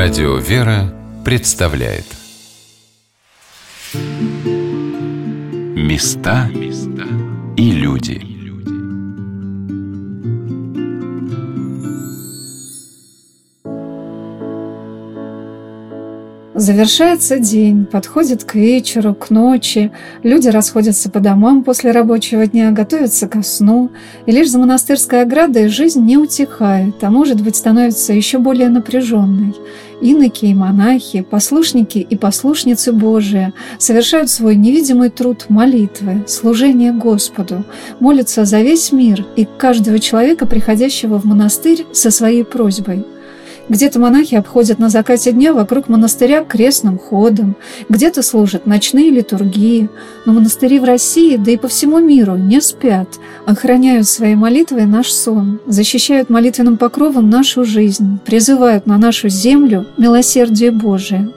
Радио «Вера» представляет. Места и люди. Завершается день, подходит к вечеру, к ночи, люди расходятся по домам после рабочего дня, готовятся ко сну, и лишь за монастырской оградой жизнь не утихает, а может быть становится еще более напряженной. Иноки и монахи, послушники и послушницы Божии совершают свой невидимый труд молитвы, служения Господу, молятся за весь мир и каждого человека, приходящего в монастырь со своей просьбой – где-то монахи обходят на закате дня вокруг монастыря крестным ходом, где-то служат ночные литургии, но монастыри в России, да и по всему миру, не спят, охраняют своей молитвой наш сон, защищают молитвенным покровом нашу жизнь, призывают на нашу землю милосердие Божие.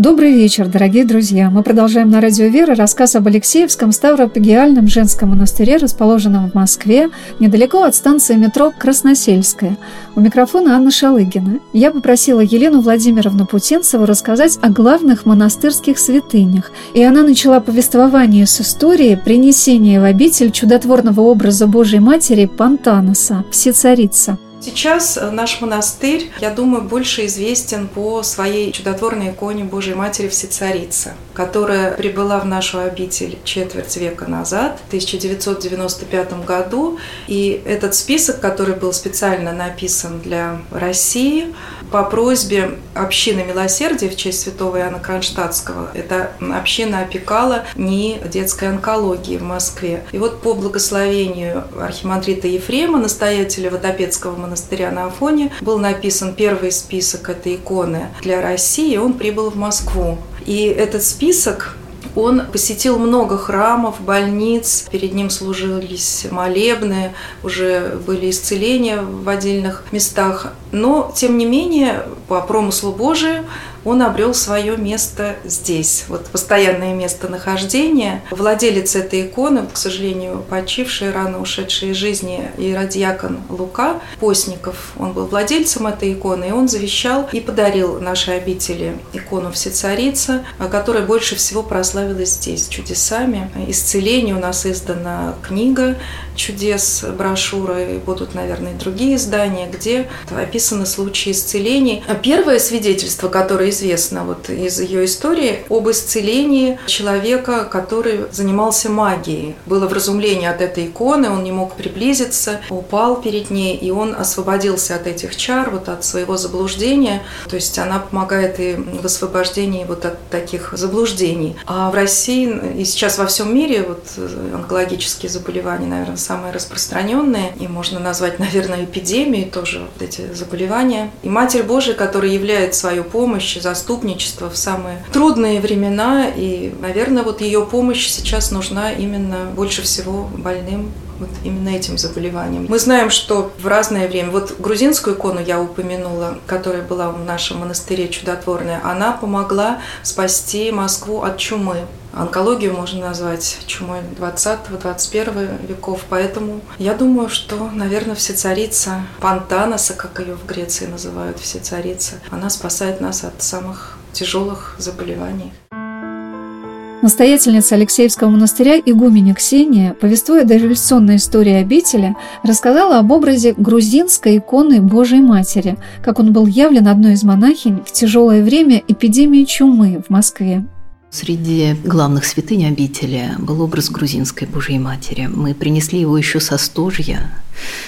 Добрый вечер, дорогие друзья! Мы продолжаем на радио «Вера» рассказ об Алексеевском Ставропагиальном женском монастыре, расположенном в Москве, недалеко от станции метро Красносельская. У микрофона Анна Шалыгина. Я попросила Елену Владимировну Путинцеву рассказать о главных монастырских святынях, и она начала повествование с истории принесения в обитель чудотворного образа Божьей Матери Пантаноса, Всецарица – Сейчас э, наш монастырь, я думаю, больше известен по своей чудотворной иконе Божьей Матери Всецарица, которая прибыла в нашу обитель четверть века назад, в 1995 году. И этот список, который был специально написан для России, по просьбе общины милосердия в честь святого Иоанна Кронштадтского, эта община опекала НИИ детской онкологии в Москве. И вот по благословению архимандрита Ефрема, настоятеля Водопецкого монастыря на Афоне был написан первый список этой иконы для России, он прибыл в Москву. И этот список он посетил много храмов, больниц, перед ним служились молебны, уже были исцеления в отдельных местах. Но, тем не менее, по промыслу Божию он обрел свое место здесь, вот постоянное место нахождения. Владелец этой иконы, к сожалению, почивший, рано ушедший из жизни иродиакон Лука Постников, он был владельцем этой иконы, и он завещал и подарил нашей обители икону Всецарица, которая больше всего прославилась здесь чудесами. Исцеление у нас издана книга чудес, брошюры, будут, наверное, другие издания, где описаны случаи исцелений. Первое свидетельство, которое известно вот из ее истории об исцелении человека, который занимался магией. Было вразумление от этой иконы, он не мог приблизиться, упал перед ней, и он освободился от этих чар, вот от своего заблуждения. То есть она помогает и в освобождении вот от таких заблуждений. А в России и сейчас во всем мире вот онкологические заболевания, наверное, самые распространенные, и можно назвать, наверное, эпидемией тоже вот эти заболевания. И Матерь Божия, которая являет свою помощь заступничество в самые трудные времена. И, наверное, вот ее помощь сейчас нужна именно больше всего больным вот именно этим заболеванием. Мы знаем, что в разное время, вот грузинскую икону я упомянула, которая была в нашем монастыре чудотворная, она помогла спасти Москву от чумы. Онкологию можно назвать чумой 20-21 веков, поэтому я думаю, что, наверное, всецарица Пантаноса, как ее в Греции называют, всецарица, она спасает нас от самых тяжелых заболеваний. Настоятельница Алексеевского монастыря игуменя Ксения, повествуя дореволюционной истории обители, рассказала об образе грузинской иконы Божией Матери, как он был явлен одной из монахинь в тяжелое время эпидемии чумы в Москве. Среди главных святынь обители был образ грузинской Божьей Матери. Мы принесли его еще со стожья.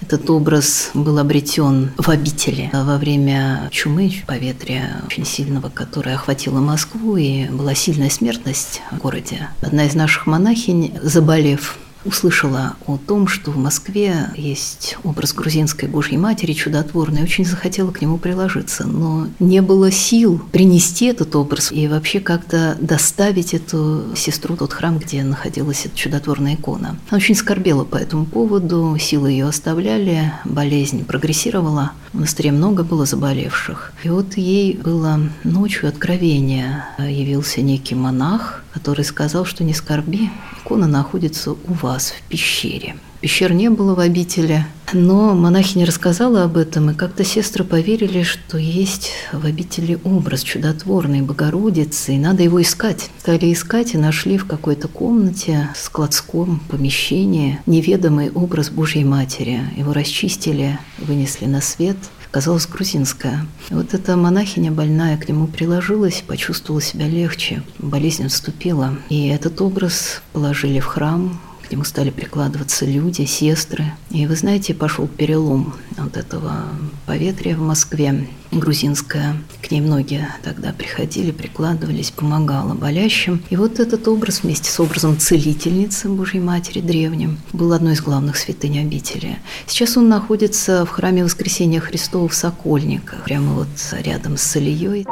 Этот образ был обретен в обители во время чумы, поветрия очень сильного, которое охватило Москву, и была сильная смертность в городе. Одна из наших монахинь, заболев услышала о том, что в Москве есть образ грузинской Божьей Матери чудотворной, очень захотела к нему приложиться, но не было сил принести этот образ и вообще как-то доставить эту сестру тот храм, где находилась эта чудотворная икона. Она очень скорбела по этому поводу, силы ее оставляли, болезнь прогрессировала, в монастыре много было заболевших. И вот ей было ночью откровение, явился некий монах, который сказал, что не скорби, икона находится у вас в пещере. Пещер не было в обители, но монахиня рассказала об этом, и как-то сестры поверили, что есть в обители образ чудотворной Богородицы, и надо его искать. Стали искать и нашли в какой-то комнате, складском помещении неведомый образ Божьей Матери. Его расчистили, вынесли на свет – казалось грузинская. Вот эта монахиня больная к нему приложилась, почувствовала себя легче, болезнь отступила. И этот образ положили в храм, к нему стали прикладываться люди, сестры. И вы знаете, пошел перелом от этого поветрия в Москве грузинская. Ней многие тогда приходили, прикладывались, помогала болящим. И вот этот образ вместе с образом целительницы Божьей Матери древним был одной из главных святынь обители. Сейчас он находится в храме Воскресения Христова в Сокольниках, прямо вот рядом с Ильей.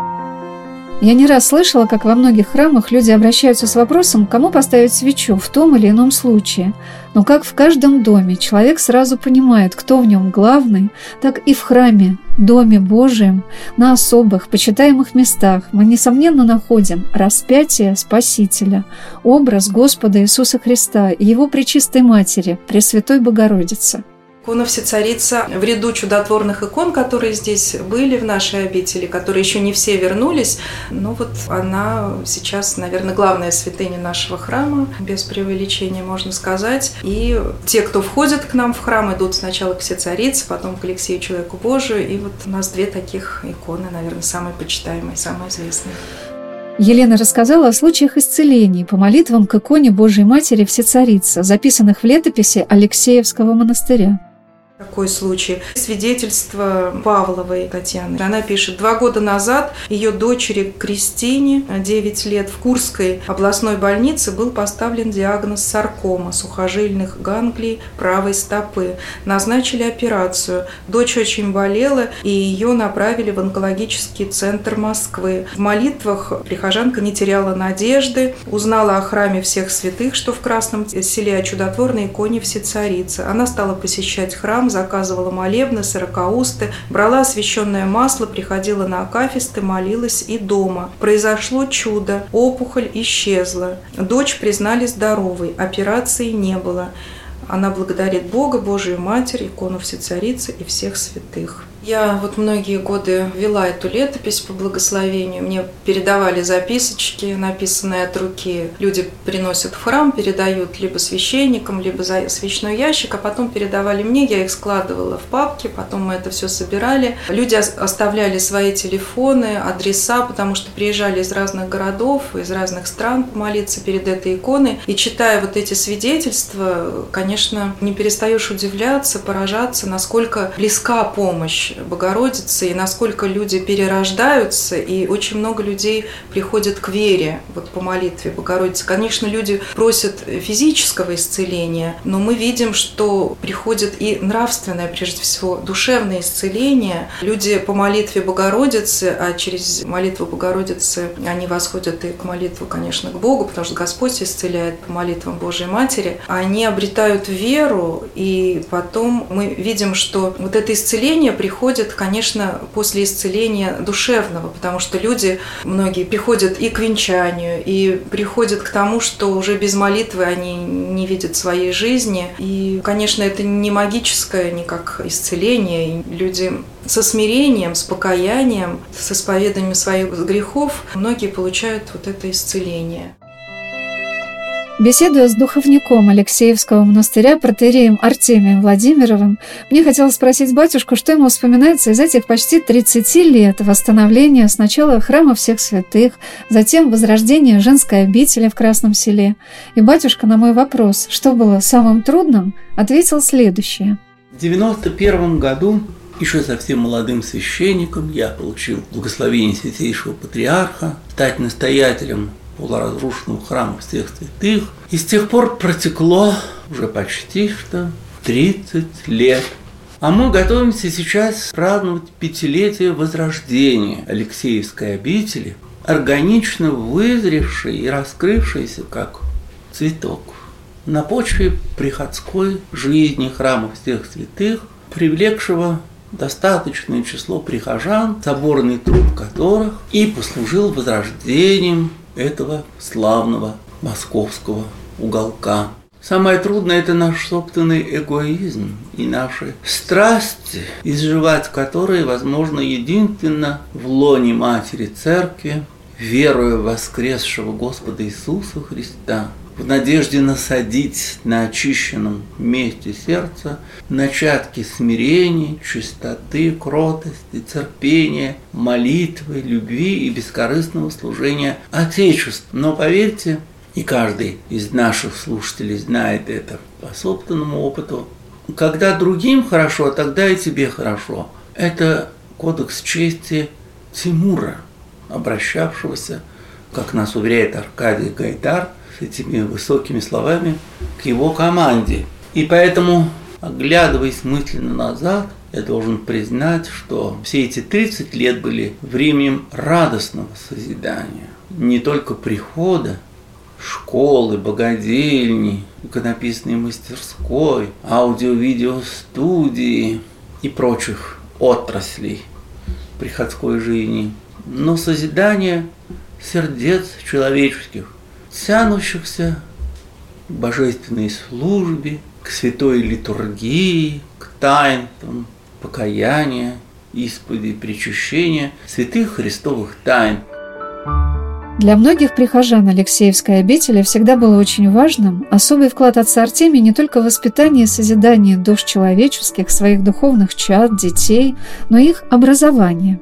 Я не раз слышала, как во многих храмах люди обращаются с вопросом, кому поставить свечу в том или ином случае. Но как в каждом доме человек сразу понимает, кто в нем главный, так и в храме, Доме Божием, на особых, почитаемых местах мы, несомненно, находим распятие Спасителя, образ Господа Иисуса Христа и Его Пречистой Матери, Пресвятой Богородицы. Икона Всецарица в ряду чудотворных икон, которые здесь были в нашей обители, которые еще не все вернулись, но вот она сейчас, наверное, главная святыня нашего храма, без преувеличения можно сказать. И те, кто входит к нам в храм, идут сначала к Всецарице, потом к Алексею Человеку Божию, и вот у нас две таких иконы, наверное, самые почитаемые, самые известные. Елена рассказала о случаях исцелений по молитвам к иконе Божьей Матери Всецарица, записанных в летописи Алексеевского монастыря. Такой случай. Свидетельство Павловой Татьяны. Она пишет, два года назад ее дочери Кристине, 9 лет, в Курской областной больнице был поставлен диагноз саркома сухожильных ганглий правой стопы. Назначили операцию. Дочь очень болела, и ее направили в онкологический центр Москвы. В молитвах прихожанка не теряла надежды, узнала о храме всех святых, что в Красном селе, о чудотворной иконе Всецарицы. Она стала посещать храм, заказывала молебны, сорокаусты, брала освященное масло, приходила на акафисты, молилась и дома. Произошло чудо, опухоль исчезла. Дочь признали здоровой, операции не было. Она благодарит Бога, Божию Матерь, икону Всецарицы и всех святых. Я вот многие годы вела эту летопись по благословению. Мне передавали записочки, написанные от руки. Люди приносят в храм, передают либо священникам, либо за свечной ящик, а потом передавали мне. Я их складывала в папки, потом мы это все собирали. Люди оставляли свои телефоны, адреса, потому что приезжали из разных городов, из разных стран помолиться перед этой иконой. И читая вот эти свидетельства, конечно, не перестаешь удивляться, поражаться, насколько близка помощь Богородицы и насколько люди перерождаются, и очень много людей приходят к вере вот по молитве Богородицы. Конечно, люди просят физического исцеления, но мы видим, что приходит и нравственное, прежде всего, душевное исцеление. Люди по молитве Богородицы, а через молитву Богородицы они восходят и к молитву, конечно, к Богу, потому что Господь исцеляет по молитвам Божьей Матери, они обретают веру, и потом мы видим, что вот это исцеление приходит приходит, конечно, после исцеления душевного, потому что люди, многие приходят и к венчанию, и приходят к тому, что уже без молитвы они не видят своей жизни. И, конечно, это не магическое никак исцеление. Люди со смирением, с покаянием, с исповеданием своих грехов, многие получают вот это исцеление. Беседуя с духовником Алексеевского монастыря, протереем Артемием Владимировым, мне хотелось спросить батюшку, что ему вспоминается из этих почти 30 лет восстановления сначала храма всех святых, затем возрождения женской обители в Красном селе. И батюшка на мой вопрос, что было самым трудным, ответил следующее. В 91 году еще совсем молодым священником я получил благословение Святейшего Патриарха стать настоятелем полуразрушенного храма всех святых. И с тех пор протекло уже почти что 30 лет. А мы готовимся сейчас праздновать пятилетие возрождения Алексеевской обители, органично вызревшей и раскрывшейся как цветок. На почве приходской жизни храма всех святых, привлекшего достаточное число прихожан, соборный труд которых и послужил возрождением этого славного московского уголка. Самое трудное – это наш собственный эгоизм и наши страсти, изживать которые возможно единственно в лоне Матери Церкви, веруя воскресшего Господа Иисуса Христа, в надежде насадить на очищенном месте сердца начатки смирений, чистоты, кротости, терпения, молитвы, любви и бескорыстного служения Отечеству. Но поверьте, и каждый из наших слушателей знает это по собственному опыту. Когда другим хорошо, тогда и тебе хорошо. Это кодекс чести Тимура, обращавшегося, как нас уверяет Аркадий Гайдар, с этими высокими словами к его команде. И поэтому, оглядываясь мысленно назад, я должен признать, что все эти 30 лет были временем радостного созидания. Не только прихода, школы, богадельни, иконописной мастерской, аудио-видео-студии и прочих отраслей приходской жизни, но созидание сердец человеческих, тянущихся к божественной службе, к святой литургии, к тайнам покаяния, исповеди, причащения святых христовых тайн – для многих прихожан Алексеевской обители всегда было очень важным особый вклад отца Артемия не только в воспитание и созидание душ человеческих, своих духовных чад, детей, но и их образование.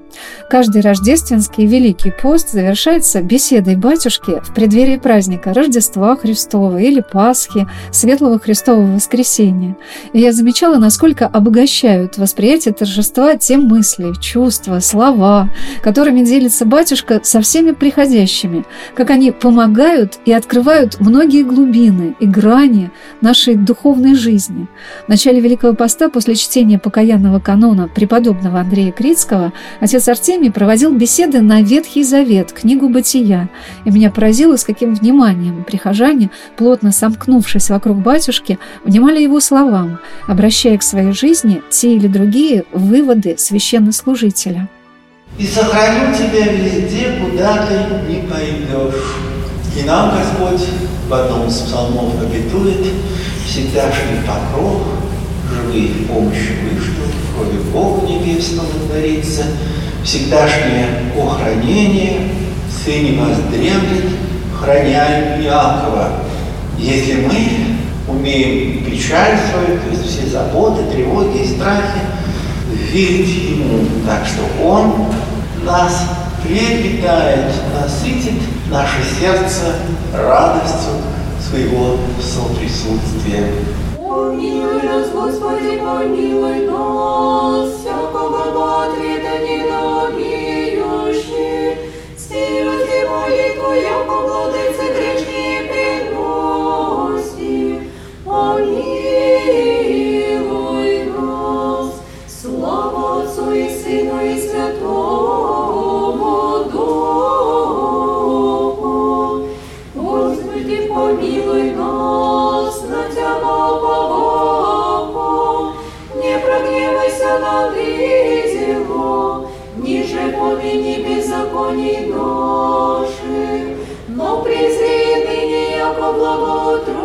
Каждый рождественский Великий пост завершается беседой батюшки в преддверии праздника Рождества Христова или Пасхи, Светлого Христового Воскресения. И я замечала, насколько обогащают восприятие торжества те мысли, чувства, слова, которыми делится батюшка со всеми приходящими верующими, как они помогают и открывают многие глубины и грани нашей духовной жизни. В начале Великого Поста, после чтения покаянного канона преподобного Андрея Критского, отец Артемий проводил беседы на Ветхий Завет, книгу «Бытия», и меня поразило, с каким вниманием прихожане, плотно сомкнувшись вокруг батюшки, внимали его словам, обращая к своей жизни те или другие выводы священнослужителя и сохраню тебя везде, куда ты не пойдешь. И нам Господь в одном из псалмов обетует всегдашний покров, живые в помощи вышло, кроме Бога Небесного творится, всегдашнее охранение, Сыне воздремлет, храняем Иакова. Если мы умеем печаль свою, то есть все заботы, тревоги и страхи, верить Ему, так что Он нас приобретает, насытит наше сердце радостью своего соприсутствия. Помилуй нас, Господи, помилуй нас, всякого ответа ненавидящий, стирайте молитву, яко владыцы грешнее приноси. Помилуй нас, слава Отцу и Сыну и Святому, беззаконий наших, но презри ныне яко благоутробие,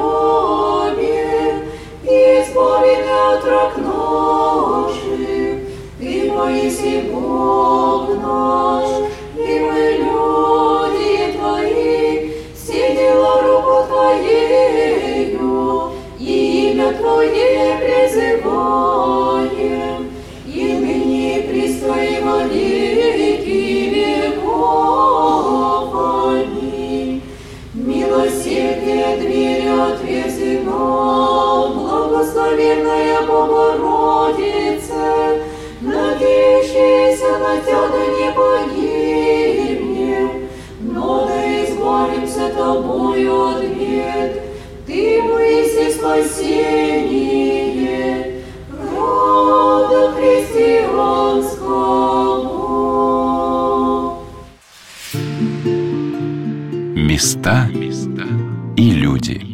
избави от рак наших, Ты Моисей Бог наш, не погибнем, но да избавимся Тобою от бед. Ты, Моисей, спасение, рода христианского. Места и люди.